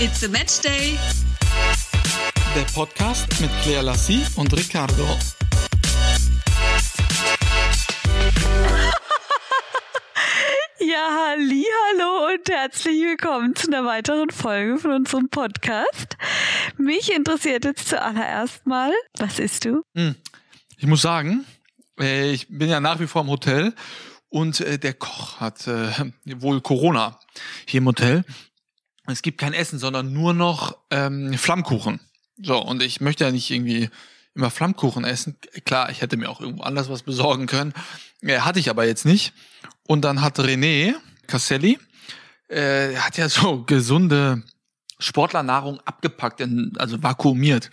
It's a Match Day. Der Podcast mit Claire Lassie und Ricardo. Ja, halli, hallo und herzlich willkommen zu einer weiteren Folge von unserem Podcast. Mich interessiert jetzt zuallererst mal, was isst du? Hm. Ich muss sagen, äh, ich bin ja nach wie vor im Hotel und äh, der Koch hat äh, wohl Corona hier im Hotel. Es gibt kein Essen, sondern nur noch ähm, Flammkuchen. So, und ich möchte ja nicht irgendwie immer Flammkuchen essen. Klar, ich hätte mir auch irgendwo anders was besorgen können. Äh, hatte ich aber jetzt nicht. Und dann hat René Casselli, äh, hat ja so gesunde Sportlernahrung abgepackt, in, also vakuumiert.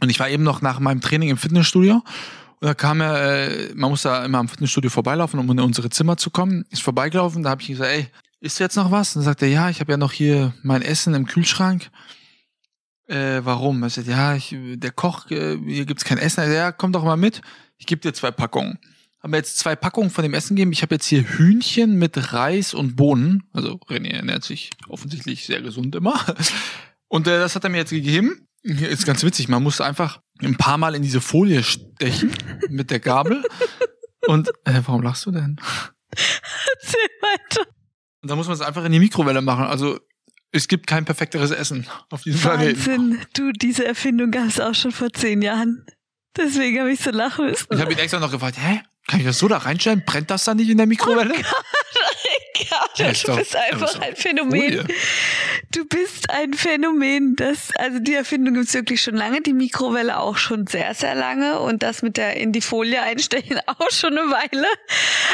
Und ich war eben noch nach meinem Training im Fitnessstudio und da kam er, äh, man muss da immer am Fitnessstudio vorbeilaufen, um in unsere Zimmer zu kommen. Ist vorbeigelaufen, da habe ich gesagt, ey, ist jetzt noch was? Und dann sagt er, ja, ich habe ja noch hier mein Essen im Kühlschrank. Äh, warum? Er sagt, ja, ich, der Koch, äh, hier gibt's kein Essen. Er sagt, ja, komm doch mal mit, ich gebe dir zwei Packungen. Haben wir jetzt zwei Packungen von dem Essen gegeben. Ich habe jetzt hier Hühnchen mit Reis und Bohnen. Also René ernährt sich offensichtlich sehr gesund immer. Und äh, das hat er mir jetzt gegeben. Ist ganz witzig. Man muss einfach ein paar Mal in diese Folie stechen mit der Gabel. Und äh, warum lachst du denn? Erzähl weiter. Und dann muss man es einfach in die Mikrowelle machen. Also es gibt kein perfekteres Essen auf diesem Planeten. Wahnsinn. Du, diese Erfindung gab es auch schon vor zehn Jahren. Deswegen habe ich so lachen müssen. Ich habe ihn extra noch gefragt, hä? Kann ich das so da reinstellen? Brennt das dann nicht in der Mikrowelle? Ja, du bist einfach ein Phänomen. Du bist ein Phänomen. Das, also die Erfindung gibt's wirklich schon lange, die Mikrowelle auch schon sehr, sehr lange und das mit der in die Folie einstechen auch schon eine Weile.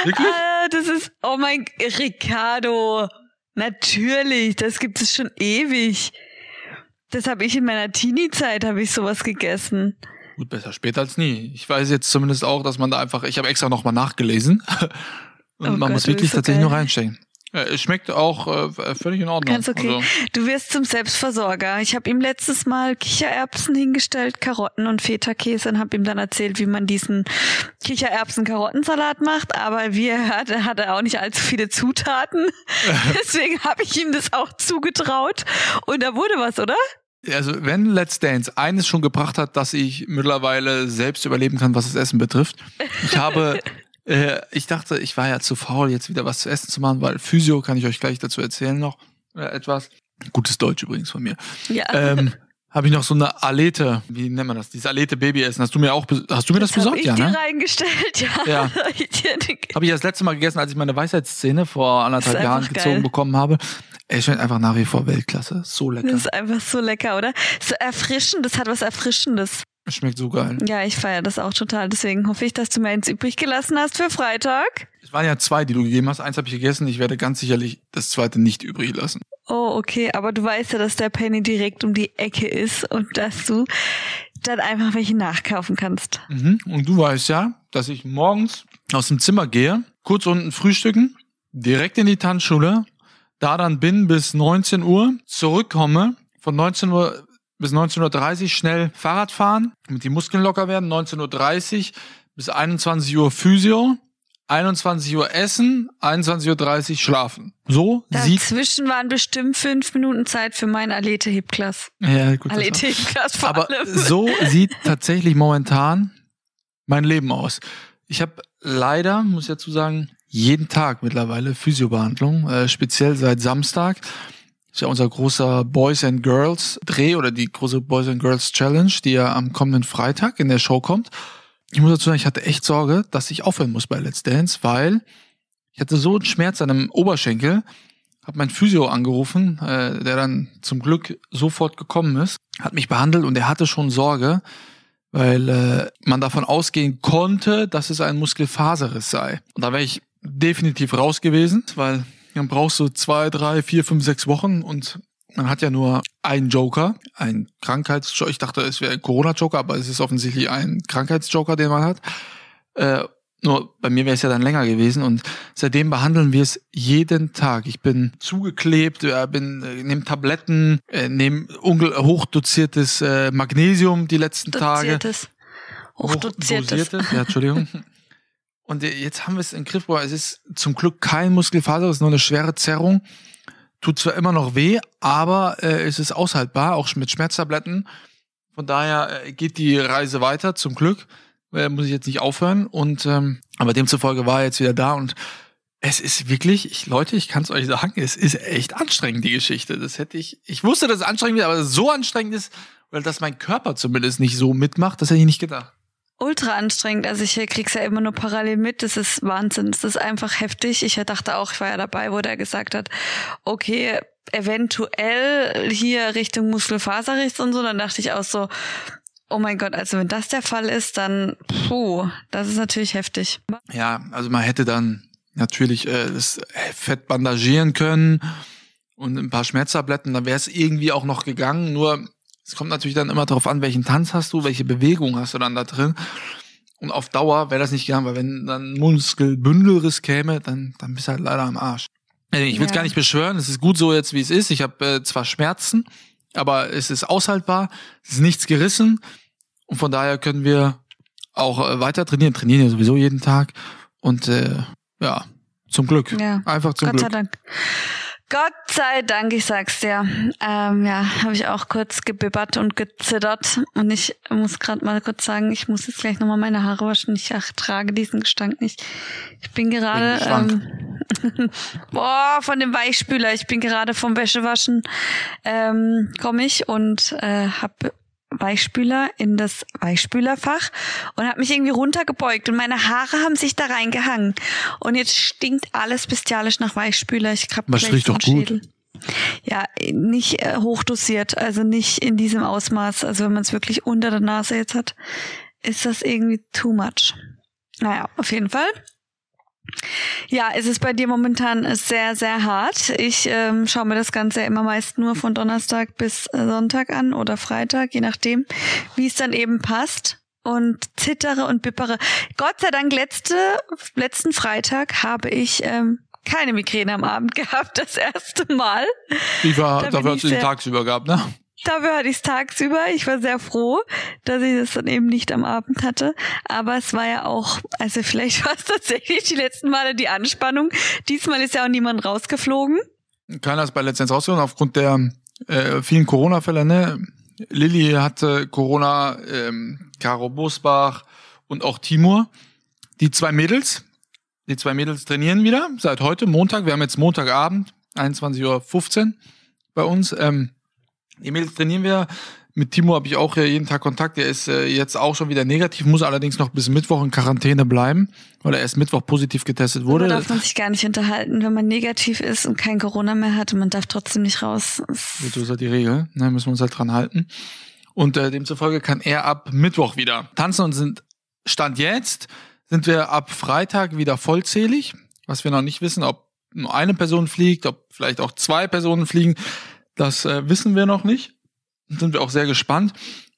Wirklich? Ah, das ist, oh mein, Ricardo. Natürlich, das gibt es schon ewig. Das habe ich in meiner Teenie-Zeit, habe ich sowas gegessen. Gut, besser später als nie. Ich weiß jetzt zumindest auch, dass man da einfach, ich habe extra nochmal nachgelesen. Und Oh man Gott, muss wirklich tatsächlich geil. nur reinstecken. Äh, Es schmeckt auch äh, völlig in Ordnung. Ganz okay. Also, Du wirst zum Selbstversorger. Ich habe ihm letztes Mal Kichererbsen hingestellt, Karotten und Feta-Käse und habe ihm dann erzählt, wie man diesen Kichererbsen-Karottensalat macht. Aber wie er hatte, hat er auch nicht allzu viele Zutaten. Deswegen habe ich ihm das auch zugetraut. Und da wurde was, oder? also wenn Let's Dance eines schon gebracht hat, dass ich mittlerweile selbst überleben kann, was das Essen betrifft. Ich habe, äh, ich dachte, ich war ja zu faul, jetzt wieder was zu essen zu machen, weil Physio kann ich euch gleich dazu erzählen noch äh, etwas. Gutes Deutsch übrigens von mir. Ja. Ähm, habe ich noch so eine Alete, wie nennt man das? Dieses Alete Babyessen. Hast du mir auch, hast du mir das, das besorgt? ich Ja, dir ne? reingestellt, ja. Ja. Habe ich das letzte Mal gegessen, als ich meine Weisheitszähne vor anderthalb Jahren gezogen geil. bekommen habe. Ey, schmeckt einfach nach wie vor Weltklasse. So lecker. Das ist einfach so lecker, oder? So erfrischend, das hat was Erfrischendes. Schmeckt so geil. Ja, ich feiere das auch total. Deswegen hoffe ich, dass du mir eins übrig gelassen hast für Freitag. Es waren ja zwei, die du gegeben hast. Eins habe ich gegessen. Ich werde ganz sicherlich das zweite nicht übrig lassen. Oh, okay, aber du weißt ja, dass der Penny direkt um die Ecke ist und dass du dann einfach welche nachkaufen kannst. Mhm. Und du weißt ja, dass ich morgens aus dem Zimmer gehe, kurz unten frühstücken, direkt in die Tanzschule, da dann bin bis 19 Uhr, zurückkomme, von 19 Uhr bis 19.30 Uhr schnell Fahrrad fahren, damit die Muskeln locker werden, 19.30 Uhr bis 21 Uhr Physio, 21 Uhr essen, 21.30 Uhr schlafen. So sieht Dazwischen waren bestimmt fünf Minuten Zeit für mein Alete Hipklass. ja, gut, das auch. Alete Hipklass vor Aber allem. so sieht tatsächlich momentan mein Leben aus. Ich habe leider, muss ich dazu sagen, jeden Tag mittlerweile Physiobehandlung, äh, speziell seit Samstag. Ist ja unser großer Boys and Girls Dreh oder die große Boys and Girls Challenge, die ja am kommenden Freitag in der Show kommt. Ich muss dazu sagen, ich hatte echt Sorge, dass ich aufhören muss bei Let's Dance, weil ich hatte so einen Schmerz an einem Oberschenkel, habe mein Physio angerufen, äh, der dann zum Glück sofort gekommen ist, hat mich behandelt und er hatte schon Sorge, weil äh, man davon ausgehen konnte, dass es ein Muskelfaserriss sei. Und da wäre ich definitiv raus gewesen, weil man braucht so zwei, drei, vier, fünf, sechs Wochen und man hat ja nur einen Joker, einen Krankheitsjoker. Ich dachte, es wäre ein Corona-Joker, aber es ist offensichtlich ein Krankheitsjoker, den man hat. Äh, nur bei mir wäre es ja dann länger gewesen und seitdem behandeln wir es jeden Tag. Ich bin zugeklebt, äh, bin äh, nehme Tabletten, äh, nehme hochdoziertes äh, Magnesium die letzten Tage. Doziertes. Hochdoziertes. Hochdosiertes, ja, Entschuldigung. Und äh, jetzt haben wir es im Griff, aber es ist zum Glück kein Muskelfaser, es ist nur eine schwere Zerrung. tut zwar immer noch weh, aber äh, es ist aushaltbar, auch mit Schmerztabletten. Von daher äh, geht die Reise weiter, zum Glück. Äh, muss ich jetzt nicht aufhören. Und ähm, aber demzufolge war er jetzt wieder da und es ist wirklich, ich, Leute, ich kann es euch sagen, es ist echt anstrengend, die Geschichte. Das hätte ich, ich wusste, dass es anstrengend ist, aber so anstrengend ist, weil dass mein Körper zumindest nicht so mitmacht, das hätte ich nicht gedacht. Ultra anstrengend. Also ich krieg's ja immer nur parallel mit. Das ist Wahnsinn. Das ist einfach heftig. Ich dachte auch, ich war ja dabei, wo der gesagt hat, okay, eventuell hier Richtung Muskelfaserriss und so. Dann dachte ich auch so, oh mein Gott, also wenn das der Fall ist, dann, puh, das ist natürlich heftig. Ja, also man hätte dann natürlich äh, das Fett bandagieren können und ein paar Schmerztabletten, dann wäre es irgendwie auch noch gegangen. Nur es kommt natürlich dann immer darauf an, welchen Tanz hast du, welche Bewegung hast du dann da drin. Und auf Dauer wäre das nicht gegangen, weil wenn dann Muskelbündelriss käme, dann, dann bist du halt leider am Arsch. Also ich will es ja. gar nicht beschwören, es ist gut so jetzt, wie es ist. Ich habe äh, zwar Schmerzen, aber es ist aushaltbar, es ist nichts gerissen und von daher können wir auch äh, weiter trainieren, trainieren ja sowieso jeden Tag und äh, ja, zum Glück. Ja. Einfach zum Gott Glück. Gott sei Dank. Gott sei Dank, ich sag's dir. Ähm, ja, habe ich auch kurz gebibbert und gezittert. Und ich muss gerade mal kurz sagen, ich muss jetzt gleich nochmal meine Haare waschen. Ich trage diesen Gestank nicht. Ich bin gerade ähm, boah, von dem Weichspüler. Ich bin gerade vom Wäschewaschen ähm, komme ich und äh, habe Weichspüler in das Weichspülerfach und habe mich irgendwie runtergebeugt und meine Haare haben sich da reingehangen und jetzt stinkt alles bestialisch nach Weichspüler. Ich hab Was riecht doch gut. Ja, nicht äh, hochdosiert, also nicht in diesem Ausmaß. Also wenn man es wirklich unter der Nase jetzt hat, ist das irgendwie too much. Naja, auf jeden Fall. Ja, es ist bei dir momentan sehr, sehr hart. Ich ähm, schaue mir das Ganze immer meist nur von Donnerstag bis äh, Sonntag an oder Freitag, je nachdem, wie es dann eben passt. Und zittere und bippere. Gott sei Dank, letzte, letzten Freitag habe ich ähm, keine Migräne am Abend gehabt, das erste Mal. Ich war, da dafür hast du den tagsüber gehabt, ne? Dafür hatte ich es tagsüber. Ich war sehr froh, dass ich das dann eben nicht am Abend hatte. Aber es war ja auch, also vielleicht war es tatsächlich die letzten Male die Anspannung. Diesmal ist ja auch niemand rausgeflogen. Keiner ist bei Letztens rausgeflogen aufgrund der äh, vielen Corona-Fälle. Ne? Lilly hatte Corona, ähm, Caro Bosbach und auch Timur. Die zwei Mädels, die zwei Mädels trainieren wieder seit heute, Montag. Wir haben jetzt Montagabend, 21.15 Uhr bei uns. Ähm, Mädels trainieren wir. Mit Timo habe ich auch jeden Tag Kontakt. Der ist äh, jetzt auch schon wieder negativ, muss allerdings noch bis Mittwoch in Quarantäne bleiben, weil er erst Mittwoch positiv getestet wurde. Da darf man sich gar nicht unterhalten, wenn man negativ ist und kein Corona mehr hat und man darf trotzdem nicht raus. So ist halt die Regel. Da ne? müssen wir uns halt dran halten. Und äh, demzufolge kann er ab Mittwoch wieder tanzen und sind Stand jetzt sind wir ab Freitag wieder vollzählig, was wir noch nicht wissen, ob nur eine Person fliegt, ob vielleicht auch zwei Personen fliegen. Das äh, wissen wir noch nicht. Sind wir auch sehr gespannt.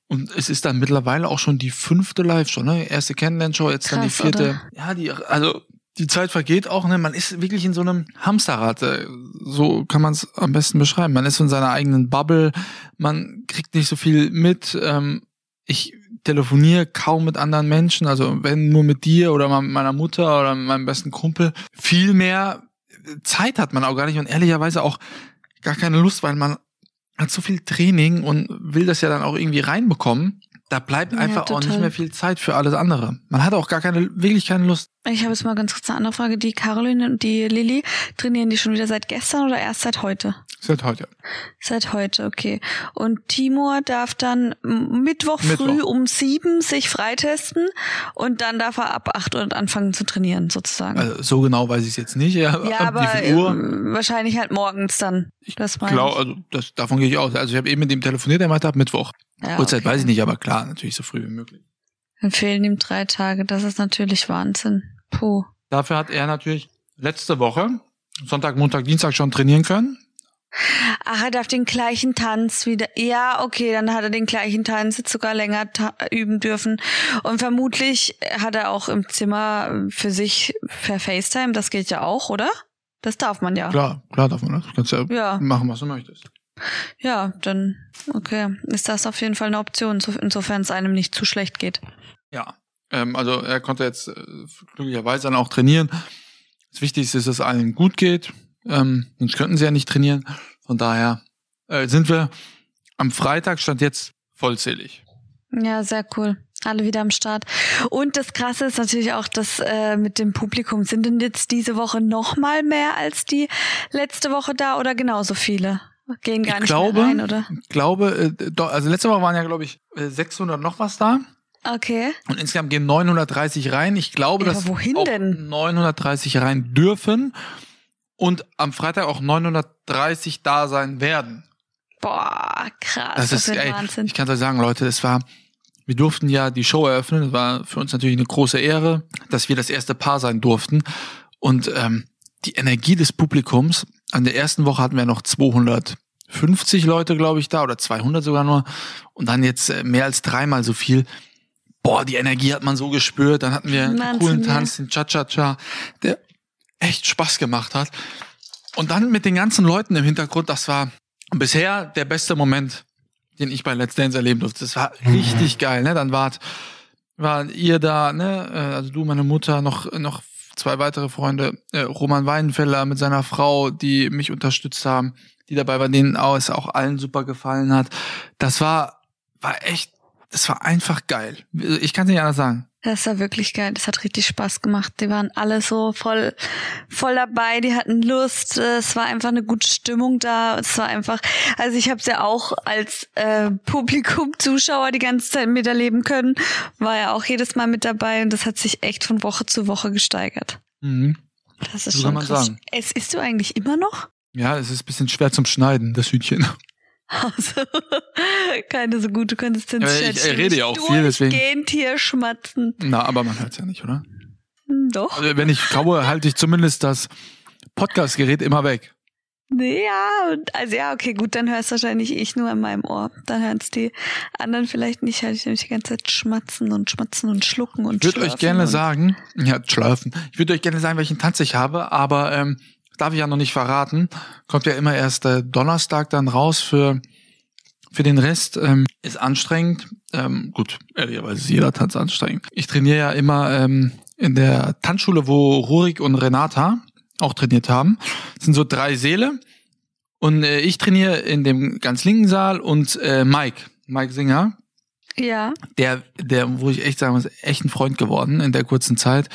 Und es ist dann mittlerweile auch schon die fünfte Live-Show, ne? Erste Kennenlern-Show, jetzt Krass, dann die vierte. Oder? Ja, die, also die Zeit vergeht auch, ne? Man ist wirklich in so einem Hamsterrad. Äh, so kann man es am besten beschreiben. Man ist in seiner eigenen Bubble, man kriegt nicht so viel mit. Ähm, ich telefoniere kaum mit anderen Menschen, also wenn nur mit dir oder mit meiner Mutter oder meinem besten Kumpel. Viel mehr Zeit hat man auch gar nicht und ehrlicherweise auch gar keine Lust, weil man hat so viel Training und will das ja dann auch irgendwie reinbekommen. Da bleibt einfach ja, auch nicht mehr viel Zeit für alles andere. Man hat auch gar keine, wirklich keine Lust. Ich habe jetzt mal ganz kurz eine andere Frage. Die Caroline und die Lilly, trainieren die schon wieder seit gestern oder erst seit heute? Seit heute. Seit heute, okay. Und Timur darf dann Mittwoch, Mittwoch. früh um sieben sich freitesten und dann darf er ab acht Uhr anfangen zu trainieren, sozusagen. Also so genau weiß ich es jetzt nicht. Ja, ja aber ähm, wahrscheinlich halt morgens dann. Ich glaube, also das, davon gehe ich aus. Also ich habe eben mit ihm telefoniert, er meinte ab Mittwoch. Ja, Uhrzeit okay. weiß ich nicht, aber klar, natürlich so früh wie möglich. Dann fehlen ihm drei Tage, das ist natürlich Wahnsinn. Puh. Dafür hat er natürlich letzte Woche, Sonntag, Montag, Dienstag schon trainieren können. Ach, er darf den gleichen Tanz wieder. Ja, okay, dann hat er den gleichen Tanz jetzt sogar länger üben dürfen. Und vermutlich hat er auch im Zimmer für sich per FaceTime. Das geht ja auch, oder? Das darf man ja. Klar, klar darf man das. Du kannst ja, ja. machen, was du möchtest. Ja, dann, okay, ist das auf jeden Fall eine Option, insofern es einem nicht zu schlecht geht. Ja, ähm, also er konnte jetzt äh, glücklicherweise dann auch trainieren. Das Wichtigste ist, dass es allen gut geht. Ähm, sonst könnten sie ja nicht trainieren. Von daher äh, sind wir am Freitag stand jetzt vollzählig. Ja, sehr cool. Alle wieder am Start. Und das Krasse ist natürlich auch, dass äh, mit dem Publikum sind denn jetzt diese Woche noch mal mehr als die letzte Woche da oder genauso viele? Gehen gar ich nicht glaube, mehr rein, oder? Ich glaube, äh, doch, also letzte Woche waren ja, glaube ich, äh, 600 noch was da. Okay. Und insgesamt gehen 930 rein. Ich glaube, Ja, dass wohin auch denn? 930 rein dürfen und am Freitag auch 930 da sein werden. Boah, krass. Das, ist wird ey, Wahnsinn. Ich kann euch sagen, Leute, es war, wir durften ja die Show eröffnen. Das war für uns natürlich eine große Ehre, dass wir das erste Paar sein durften. Und ähm, die Energie des Publikums, an der ersten Woche hatten wir noch 250 Leute, glaube ich, da oder 200 sogar nur. Und dann jetzt äh, mehr als dreimal so viel. Boah, die Energie hat man so gespürt. Dann hatten wir einen Wahnsinn, coolen. Tanz, den Cha-Cha-Cha, der echt Spaß gemacht hat. Und dann mit den ganzen Leuten im Hintergrund, das war bisher der beste Moment, den ich bei Let's Dance erleben durfte. Das war richtig geil, ne? Dann wart, war ihr da, ne? Äh, Also du, meine Mutter, noch, noch zwei weitere Freunde, äh, Roman Weidenfeller mit seiner Frau, die mich unterstützt haben, die dabei waren, denen auch, es auch allen super gefallen hat. Das war, war echt, das war einfach geil. Ich kann es nicht anders sagen. Das war wirklich geil. Das hat richtig Spaß gemacht. Die waren alle so voll, voll dabei. Die hatten Lust. Es war einfach eine gute Stimmung da. Es war einfach, also ich habe es ja auch als äh, Publikum, Zuschauer die ganze Zeit miterleben können. War ja auch jedes Mal mit dabei und das hat sich echt von Woche zu Woche gesteigert. Mhm. Das ist So schon kann man krass. sagen. Es isst du eigentlich immer noch? Ja, es ist ein bisschen schwer zum Schneiden, das Hühnchen. Also, keine so gute Konsistenz. Ja, ich- ich rede ja auch viel, deswegen- hier schmatzen. Na, aber man hört's ja nicht, oder? Hm, Doch. Also wenn ich kaue, halte ich zumindest das Podcast-Gerät immer weg. Nee, ja, also ja, okay, gut, dann hörst wahrscheinlich ich nur in meinem Ohr. Dann hören's die anderen vielleicht nicht, halt ich nämlich die ganze Zeit schmatzen und schmatzen und schlucken und Ich würde euch gerne sagen, ja, schlafen. Ich würde euch gerne sagen, welchen Tanz ich habe, aber ähm, darf ich ja noch nicht verraten. Kommt ja immer erst äh, Donnerstag dann raus für für den Rest. Ähm, ist anstrengend. Ähm, gut, ehrlicherweise ist jeder Tanz anstrengend. Ich trainiere ja immer ähm, in der Tanzschule, wo Rurik und Renata auch trainiert haben. Das sind so drei Säle. Und äh, ich trainiere in dem ganz linken Saal und äh, Mike, Mike Singer, Ja, der, der, wo ich echt sagen muss, echt ein Freund geworden in der kurzen Zeit.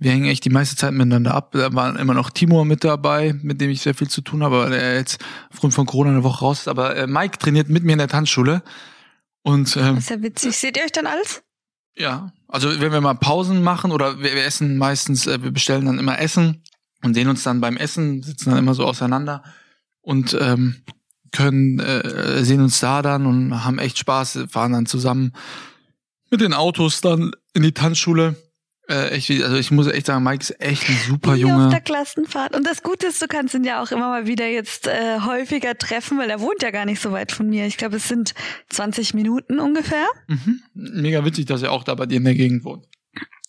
Wir hängen echt die meiste Zeit miteinander ab. Da war immer noch Timur mit dabei, mit dem ich sehr viel zu tun habe, weil er jetzt aufgrund von Corona eine Woche raus ist. Aber äh, Mike trainiert mit mir in der Tanzschule. Und ähm, ist ja witzig. Seht ihr euch dann alles? ja, also wenn wir mal Pausen machen oder wir, wir essen meistens, äh, wir bestellen dann immer Essen und sehen uns dann beim Essen, sitzen dann immer so auseinander und ähm, können äh, sehen uns da dann und haben echt Spaß, fahren dann zusammen mit den Autos dann in die Tanzschule. Äh, echt, also ich muss echt sagen, Mike ist echt ein super Wie auf Junge. der Klassenfahrt. Und das Gute ist, du kannst ihn ja auch immer mal wieder jetzt äh, häufiger treffen, weil er wohnt ja gar nicht so weit von mir. Ich glaube, es sind 20 Minuten ungefähr. Mhm. Mega witzig, dass er auch da bei dir in der Gegend wohnt.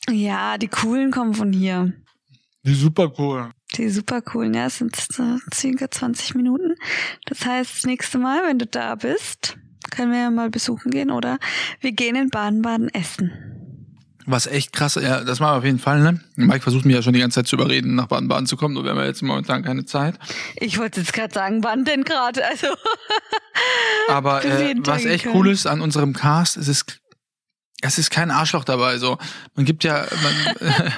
Ja, die coolen kommen von hier. Die super cool. Die super coolen, ja, es sind so circa 20 Minuten. Das heißt, das nächste Mal, wenn du da bist, können wir ja mal besuchen gehen oder wir gehen in Baden-Baden essen. Was echt krass, ja, das machen wir auf jeden Fall, ne? Mike versucht mich ja schon die ganze Zeit zu überreden, nach Baden-Baden zu kommen, nur wir haben ja jetzt momentan keine Zeit. Ich wollte jetzt gerade sagen, wann denn gerade? Also Aber äh, was echt cool ist an unserem Cast, es ist, es ist kein Arschloch dabei. So, man gibt ja, man,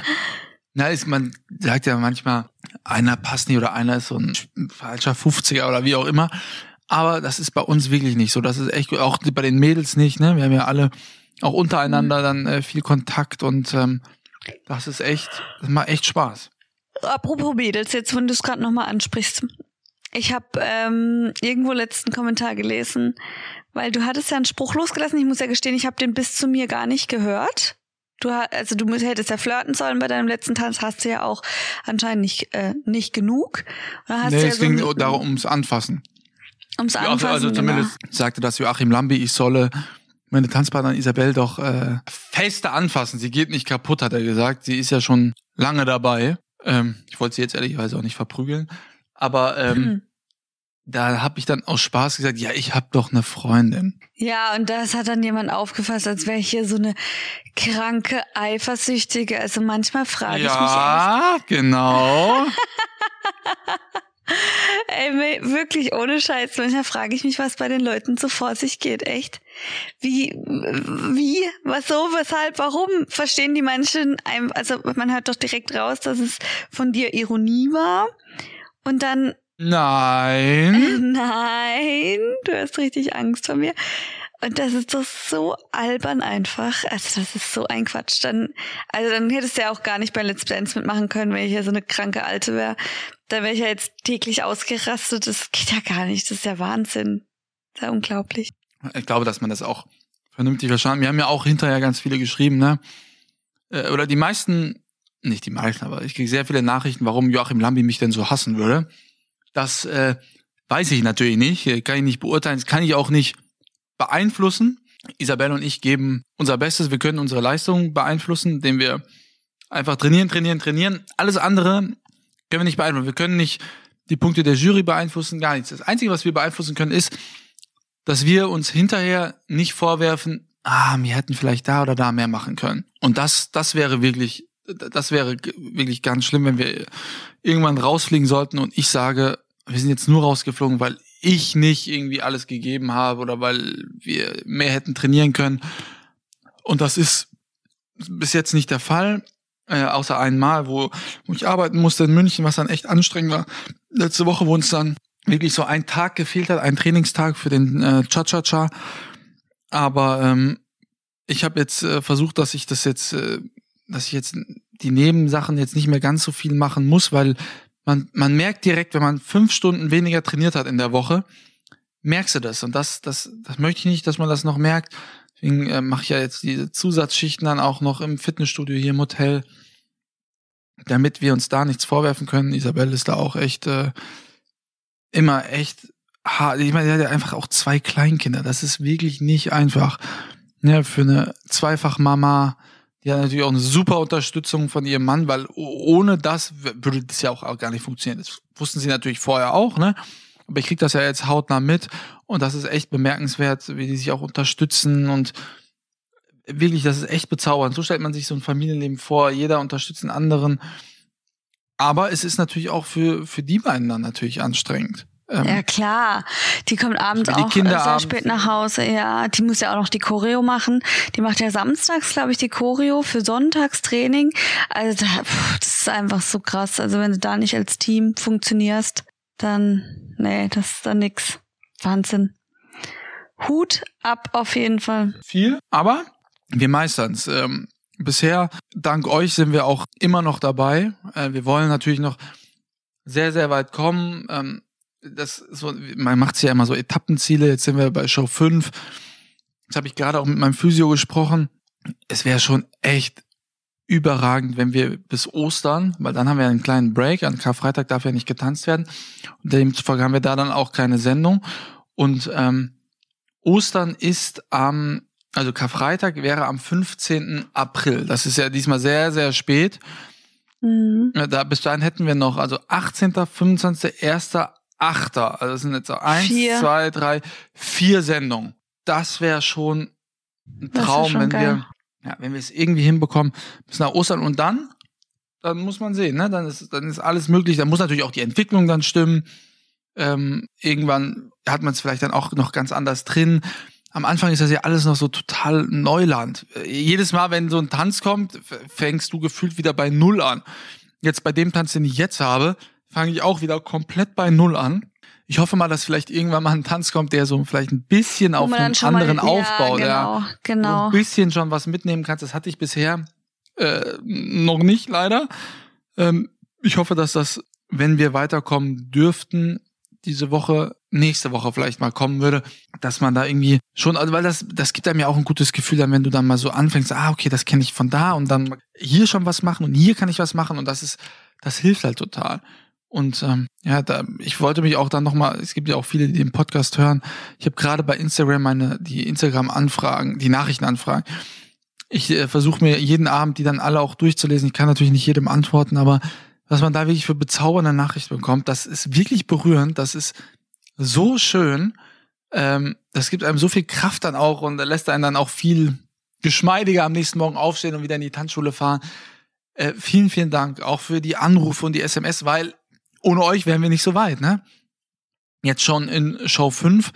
na, ist, man sagt ja manchmal, einer passt nicht oder einer ist so ein falscher 50er oder wie auch immer. Aber das ist bei uns wirklich nicht so. Das ist echt, auch bei den Mädels nicht, ne? Wir haben ja alle auch untereinander dann äh, viel Kontakt und ähm, das ist echt, das macht echt Spaß. Apropos Mädels, jetzt wenn du es gerade nochmal ansprichst. Ich habe ähm, irgendwo letzten Kommentar gelesen, weil du hattest ja einen Spruch losgelassen. Ich muss ja gestehen, ich habe den bis zu mir gar nicht gehört. Du also du hättest ja flirten sollen bei deinem letzten Tanz, hast du ja auch anscheinend nicht äh, nicht genug. Hast nee, ja es so ging darum ums Anfassen. ums Ja, Anfassen. also zumindest sagte das Joachim Lambi, ich solle meine Tanzpartnerin Isabel doch äh, fester anfassen. Sie geht nicht kaputt, hat er gesagt. Sie ist ja schon lange dabei. Ähm, ich wollte sie jetzt ehrlicherweise auch nicht verprügeln. Aber ähm, Hm. da habe ich dann aus Spaß gesagt, ja, ich habe doch eine Freundin. Ja, und das hat dann jemand aufgefasst, als wäre ich hier so eine kranke, eifersüchtige. Also manchmal frage ich mich Ja, genau. Ey, wirklich ohne Scheiß. Manchmal frage ich mich, was bei den Leuten so vor sich geht. Echt? Wie, wie, was so, weshalb, warum? Verstehen die Menschen einem, also man hört doch direkt raus, dass es von dir Ironie war. Und dann. Nein. Nein, du hast richtig Angst vor mir. Und das ist doch so albern einfach. Also das ist so ein Quatsch. Dann, also dann hättest du ja auch gar nicht bei Let's Dance mitmachen können, wenn ich ja so eine kranke Alte wäre. Dann wäre ich ja jetzt täglich ausgerastet. Das geht ja gar nicht. Das ist ja Wahnsinn. Das ist ja unglaublich. Ich glaube, dass man das auch vernünftig verstanden. Wir haben ja auch hinterher ganz viele geschrieben, ne? Äh, oder die meisten, nicht die meisten, aber ich kriege sehr viele Nachrichten, warum Joachim Lambi mich denn so hassen würde. Das äh, weiß ich natürlich nicht, kann ich nicht beurteilen, das kann ich auch nicht beeinflussen. Isabelle und ich geben unser Bestes. Wir können unsere Leistung beeinflussen, indem wir einfach trainieren, trainieren, trainieren. Alles andere können wir nicht beeinflussen. Wir können nicht die Punkte der Jury beeinflussen, gar nichts. Das Einzige, was wir beeinflussen können, ist, dass wir uns hinterher nicht vorwerfen, ah, wir hätten vielleicht da oder da mehr machen können. Und das, das wäre wirklich, das wäre wirklich ganz schlimm, wenn wir irgendwann rausfliegen sollten und ich sage, wir sind jetzt nur rausgeflogen, weil ich nicht irgendwie alles gegeben habe oder weil wir mehr hätten trainieren können. Und das ist bis jetzt nicht der Fall, äh, außer einmal, wo, wo ich arbeiten musste in München, was dann echt anstrengend war. Letzte Woche, wo uns dann wirklich so ein Tag gefehlt hat, ein Trainingstag für den äh, Cha-Cha-Cha. Aber ähm, ich habe jetzt äh, versucht, dass ich das jetzt, äh, dass ich jetzt die Nebensachen jetzt nicht mehr ganz so viel machen muss, weil man, man merkt direkt, wenn man fünf Stunden weniger trainiert hat in der Woche, merkst du das. Und das, das, das möchte ich nicht, dass man das noch merkt. Deswegen äh, mache ich ja jetzt diese Zusatzschichten dann auch noch im Fitnessstudio hier im Hotel, damit wir uns da nichts vorwerfen können. Isabelle ist da auch echt äh, immer echt hart. Ich meine, sie hat ja einfach auch zwei Kleinkinder. Das ist wirklich nicht einfach. Ja, für eine Zweifachmama, die hat natürlich auch eine super Unterstützung von ihrem Mann, weil ohne das würde das ja auch gar nicht funktionieren. Das wussten sie natürlich vorher auch, ne? Aber ich krieg das ja jetzt hautnah mit und das ist echt bemerkenswert, wie die sich auch unterstützen und wirklich, das ist echt bezaubernd. So stellt man sich so ein Familienleben vor, jeder unterstützt den anderen. Aber es ist natürlich auch für, für die beiden dann natürlich anstrengend. Ähm, ja klar, die kommt abends die auch Kinder sehr abends. spät nach Hause. Ja, die muss ja auch noch die Choreo machen. Die macht ja samstags, glaube ich, die Choreo für Sonntagstraining. Also das ist einfach so krass. Also wenn du da nicht als Team funktionierst, dann nee, das ist dann nix. Wahnsinn. Hut ab auf jeden Fall. Viel, aber wir meistern's. Ähm, bisher, dank euch, sind wir auch immer noch dabei. Äh, wir wollen natürlich noch sehr, sehr weit kommen. Ähm, das so, man macht ja immer so Etappenziele. Jetzt sind wir bei Show 5. Jetzt habe ich gerade auch mit meinem Physio gesprochen. Es wäre schon echt überragend, wenn wir bis Ostern, weil dann haben wir einen kleinen Break, an Karfreitag darf ja nicht getanzt werden. Und demzufolge haben wir da dann auch keine Sendung. Und ähm, Ostern ist am, also Karfreitag wäre am 15. April. Das ist ja diesmal sehr, sehr spät. Mhm. Da bis dahin hätten wir noch, also 18., 25., 1., Achter. Also das sind jetzt so eins, vier. zwei, drei, vier Sendungen. Das wäre schon ein Traum, schon wenn geil. wir, ja, wenn wir es irgendwie hinbekommen bis nach Ostern und dann, dann muss man sehen, ne? Dann ist, dann ist alles möglich. Dann muss natürlich auch die Entwicklung dann stimmen. Ähm, irgendwann hat man es vielleicht dann auch noch ganz anders drin. Am Anfang ist das ja alles noch so total Neuland. Jedes Mal, wenn so ein Tanz kommt, fängst du gefühlt wieder bei Null an. Jetzt bei dem Tanz, den ich jetzt habe, fange ich auch wieder komplett bei Null an. Ich hoffe mal, dass vielleicht irgendwann mal ein Tanz kommt, der so vielleicht ein bisschen auf einen anderen mal, aufbaut. Ja, genau, genau. ein bisschen schon was mitnehmen kannst. Das hatte ich bisher äh, noch nicht, leider. Ähm, ich hoffe, dass das, wenn wir weiterkommen dürften, diese Woche, nächste Woche vielleicht mal kommen würde, dass man da irgendwie schon, also weil das, das gibt einem ja auch ein gutes Gefühl dann, wenn du dann mal so anfängst, ah, okay, das kenne ich von da und dann hier schon was machen und hier kann ich was machen und das ist, das hilft halt total. Und ähm, ja, da, ich wollte mich auch dann nochmal, es gibt ja auch viele, die den Podcast hören. Ich habe gerade bei Instagram meine, die Instagram-Anfragen, die Nachrichtenanfragen. Ich äh, versuche mir jeden Abend die dann alle auch durchzulesen. Ich kann natürlich nicht jedem antworten, aber was man da wirklich für bezaubernde Nachrichten bekommt, das ist wirklich berührend, das ist so schön. Ähm, das gibt einem so viel Kraft dann auch und lässt einen dann auch viel geschmeidiger am nächsten Morgen aufstehen und wieder in die Tanzschule fahren. Äh, vielen, vielen Dank auch für die Anrufe und die SMS, weil ohne euch wären wir nicht so weit, ne? jetzt schon in Show 5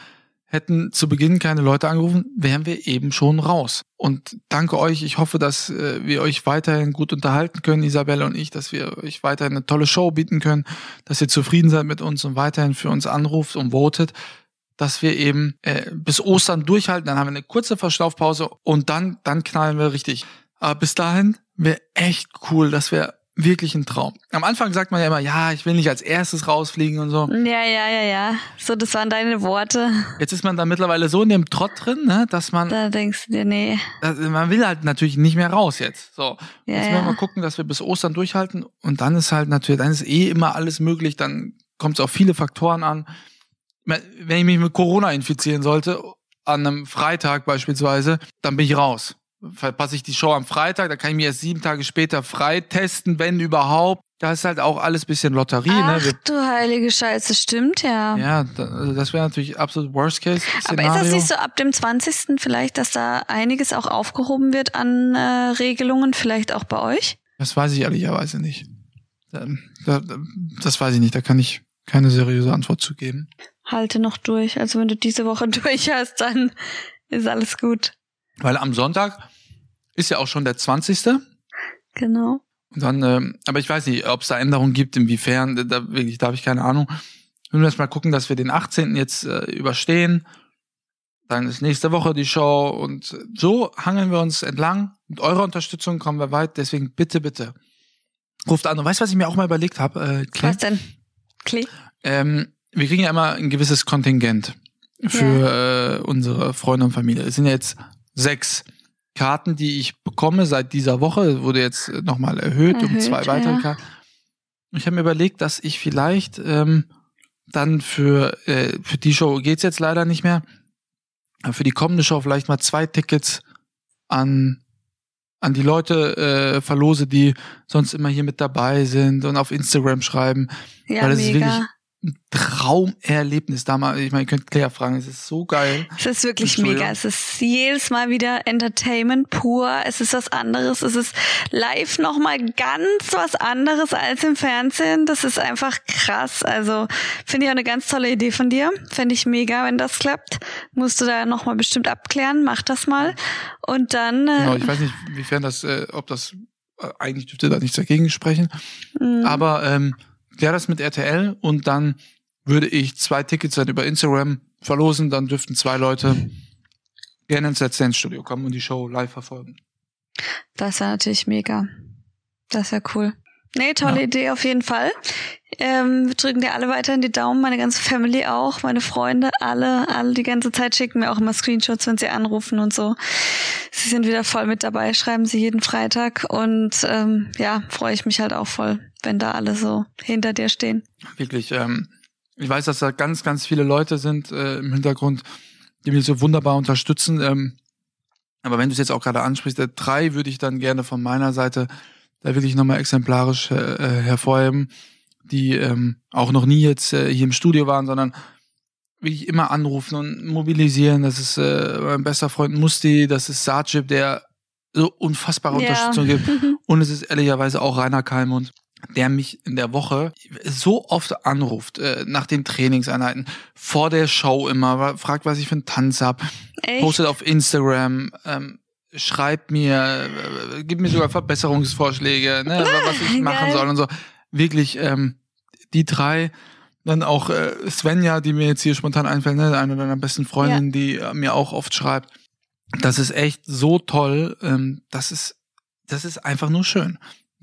hätten zu Beginn keine Leute angerufen, wären wir eben schon raus. Und danke euch. Ich hoffe, dass äh, wir euch weiterhin gut unterhalten können, Isabelle und ich, dass wir euch weiterhin eine tolle Show bieten können, dass ihr zufrieden seid mit uns und weiterhin für uns anruft und votet, dass wir eben äh, bis Ostern durchhalten. Dann haben wir eine kurze Verschlaufpause und dann, dann knallen wir richtig. Aber bis dahin wäre echt cool, dass wir wirklich ein Traum. Am Anfang sagt man ja immer, ja, ich will nicht als erstes rausfliegen und so. Ja, ja, ja, ja. So, das waren deine Worte. Jetzt ist man da mittlerweile so in dem Trott drin, ne, dass man. Da denkst du dir, nee. Dass, man will halt natürlich nicht mehr raus jetzt. So. Ja, jetzt ja. wollen wir mal gucken, dass wir bis Ostern durchhalten. Und dann ist halt natürlich, dann ist eh immer alles möglich. Dann kommt es auf viele Faktoren an. Wenn ich mich mit Corona infizieren sollte, an einem Freitag beispielsweise, dann bin ich raus verpasse ich die Show am Freitag, dann kann ich mir erst sieben Tage später freitesten, wenn überhaupt. Da ist halt auch alles bisschen Lotterie. Ach ne? Wir, du heilige Scheiße, stimmt ja. ja, da- also das wäre natürlich absolut Worst Case Aber Szenario. ist das nicht so ab dem 20. vielleicht, dass da einiges auch aufgehoben wird an äh, Regelungen, vielleicht auch bei euch? Das weiß ich ehrlicherweise nicht. Da- da- Das weiß ich nicht. Da kann ich keine seriöse Antwort zu geben. Halte noch durch. Also wenn du diese Woche durch hast, dann ist alles gut. Weil am Sonntag ist ja auch schon der 20. Genau. Und dann, ähm, aber ich weiß nicht, ob es da Änderungen gibt, inwiefern, da, wirklich, da habe ich keine Ahnung. Wir müssen erst mal gucken, dass wir den 18. jetzt äh, überstehen. Dann ist nächste Woche die Show und so hangeln wir uns entlang. Mit eurer Unterstützung kommen wir weit. Deswegen bitte, bitte ruft an. Und weißt du, was ich mir auch mal überlegt habe, äh, Claire? Was denn? Klee? Ähm, wir kriegen ja immer ein gewisses Kontingent für äh, unsere Freunde und Familie. Es sind ja jetzt sechs Karten, die ich bekomme seit dieser Woche. Wurde jetzt nochmal erhöht, um Erhöht, zwei weitere ja. Karten. Ich habe mir überlegt, dass ich vielleicht ähm, dann für, äh, für die Show geht's jetzt leider nicht mehr, aber für die kommende Show vielleicht mal zwei Tickets an an die Leute äh, verlose, die sonst immer hier mit dabei sind und auf Instagram schreiben. Ja, Weil das ist mega. wirklich- Ein Traumerlebnis damals. Ich meine, ihr könnt Claire fragen, es ist so geil. Es ist wirklich mega. Es ist jedes Mal wieder Entertainment pur. Es ist was anderes. Es ist live nochmal ganz was anderes als im Fernsehen. Das ist einfach krass. Also finde ich auch eine ganz tolle Idee von dir. Fände ich mega, wenn das klappt. Musst du da nochmal bestimmt abklären. Mach das mal. Und dann. Genau, Äh, ich weiß nicht, inwiefern das, äh, ob das äh, eigentlich dürfte da nichts dagegen sprechen. mh, Aber ähm, klär das mit RTL und dann würde ich zwei Tickets dann über Instagram verlosen. Dann dürften zwei Leute gerne ins Let's Dance Studio kommen und die Show live verfolgen. Das wäre natürlich mega. Das wäre cool. Nee, tolle Ja. Idee auf jeden Fall. Ähm, wir drücken dir alle weiterhin die Daumen, meine ganze Family auch, meine Freunde, alle, alle die ganze Zeit schicken mir auch immer Screenshots, wenn sie anrufen und so. Sie sind wieder voll mit dabei, schreiben sie jeden Freitag und ähm, ja, freue ich mich halt auch voll, wenn da alle so hinter dir stehen. Wirklich, ähm, ich weiß, dass da ganz, ganz viele Leute sind äh, im Hintergrund, die mich so wunderbar unterstützen. Ähm, aber wenn du es jetzt auch gerade ansprichst, der drei würde ich dann gerne von meiner Seite da wirklich nochmal exemplarisch äh, äh, hervorheben, die ähm, auch noch nie jetzt äh, hier im Studio waren, sondern wirklich immer anrufen und mobilisieren. Das ist äh, mein bester Freund Musti, das ist Sajib, der so unfassbare Unterstützung gibt. Und es ist ehrlicherweise auch Rainer Kalmund, der mich in der Woche so oft anruft, äh, nach den Trainingseinheiten, vor der Show immer, fragt, was ich für einen Tanz hab, Echt? postet auf Instagram, ähm, schreibt mir, äh, gibt mir sogar Verbesserungsvorschläge, ne, was ich machen Geil. soll und so. Wirklich, ähm, die drei, dann auch äh, Svenja, die mir jetzt hier spontan einfällt, ne, eine meiner besten Freundinnen, die äh, mir auch oft schreibt. Das ist echt so toll. Ähm, das ist, das ist einfach nur schön.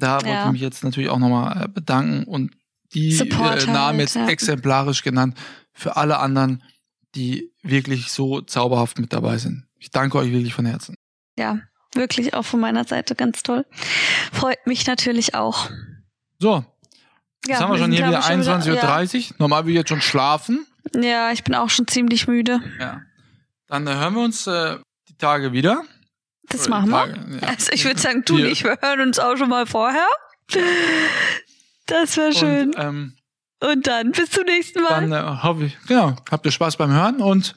Da wollte Ja. ich mich jetzt natürlich auch nochmal äh, bedanken und die Support äh, Namen halt, jetzt ja. exemplarisch genannt für alle anderen, die wirklich so zauberhaft mit dabei sind. Ich danke euch wirklich von Herzen. Ja, wirklich auch von meiner Seite ganz toll. Freut mich natürlich auch. So, jetzt haben wir schon hier wieder ich, schon 21.30 Uhr. Normal will ich jetzt schon schlafen. Ja, ja, ich bin auch schon ziemlich müde. Ja. Dann äh, hören wir uns äh, die Tage wieder. Das machen wir. Ja. Also ich würde sagen, du nicht, wir hören uns auch schon mal vorher. Das wäre schön. Und, ähm, und dann bis zum nächsten Mal. Dann äh, hoffe ich, genau, habt ihr Spaß beim Hören und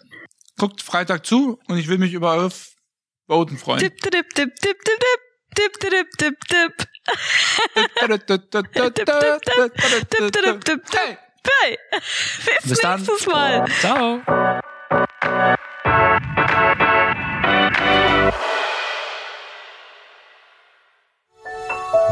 guckt Freitag zu und ich will mich über eure Voten freuen. Tipp, tipp, tipp, tipp, tipp, tipp. Tipp, tipp, tipp, tipp. Bis nächstes Mal. Ciao.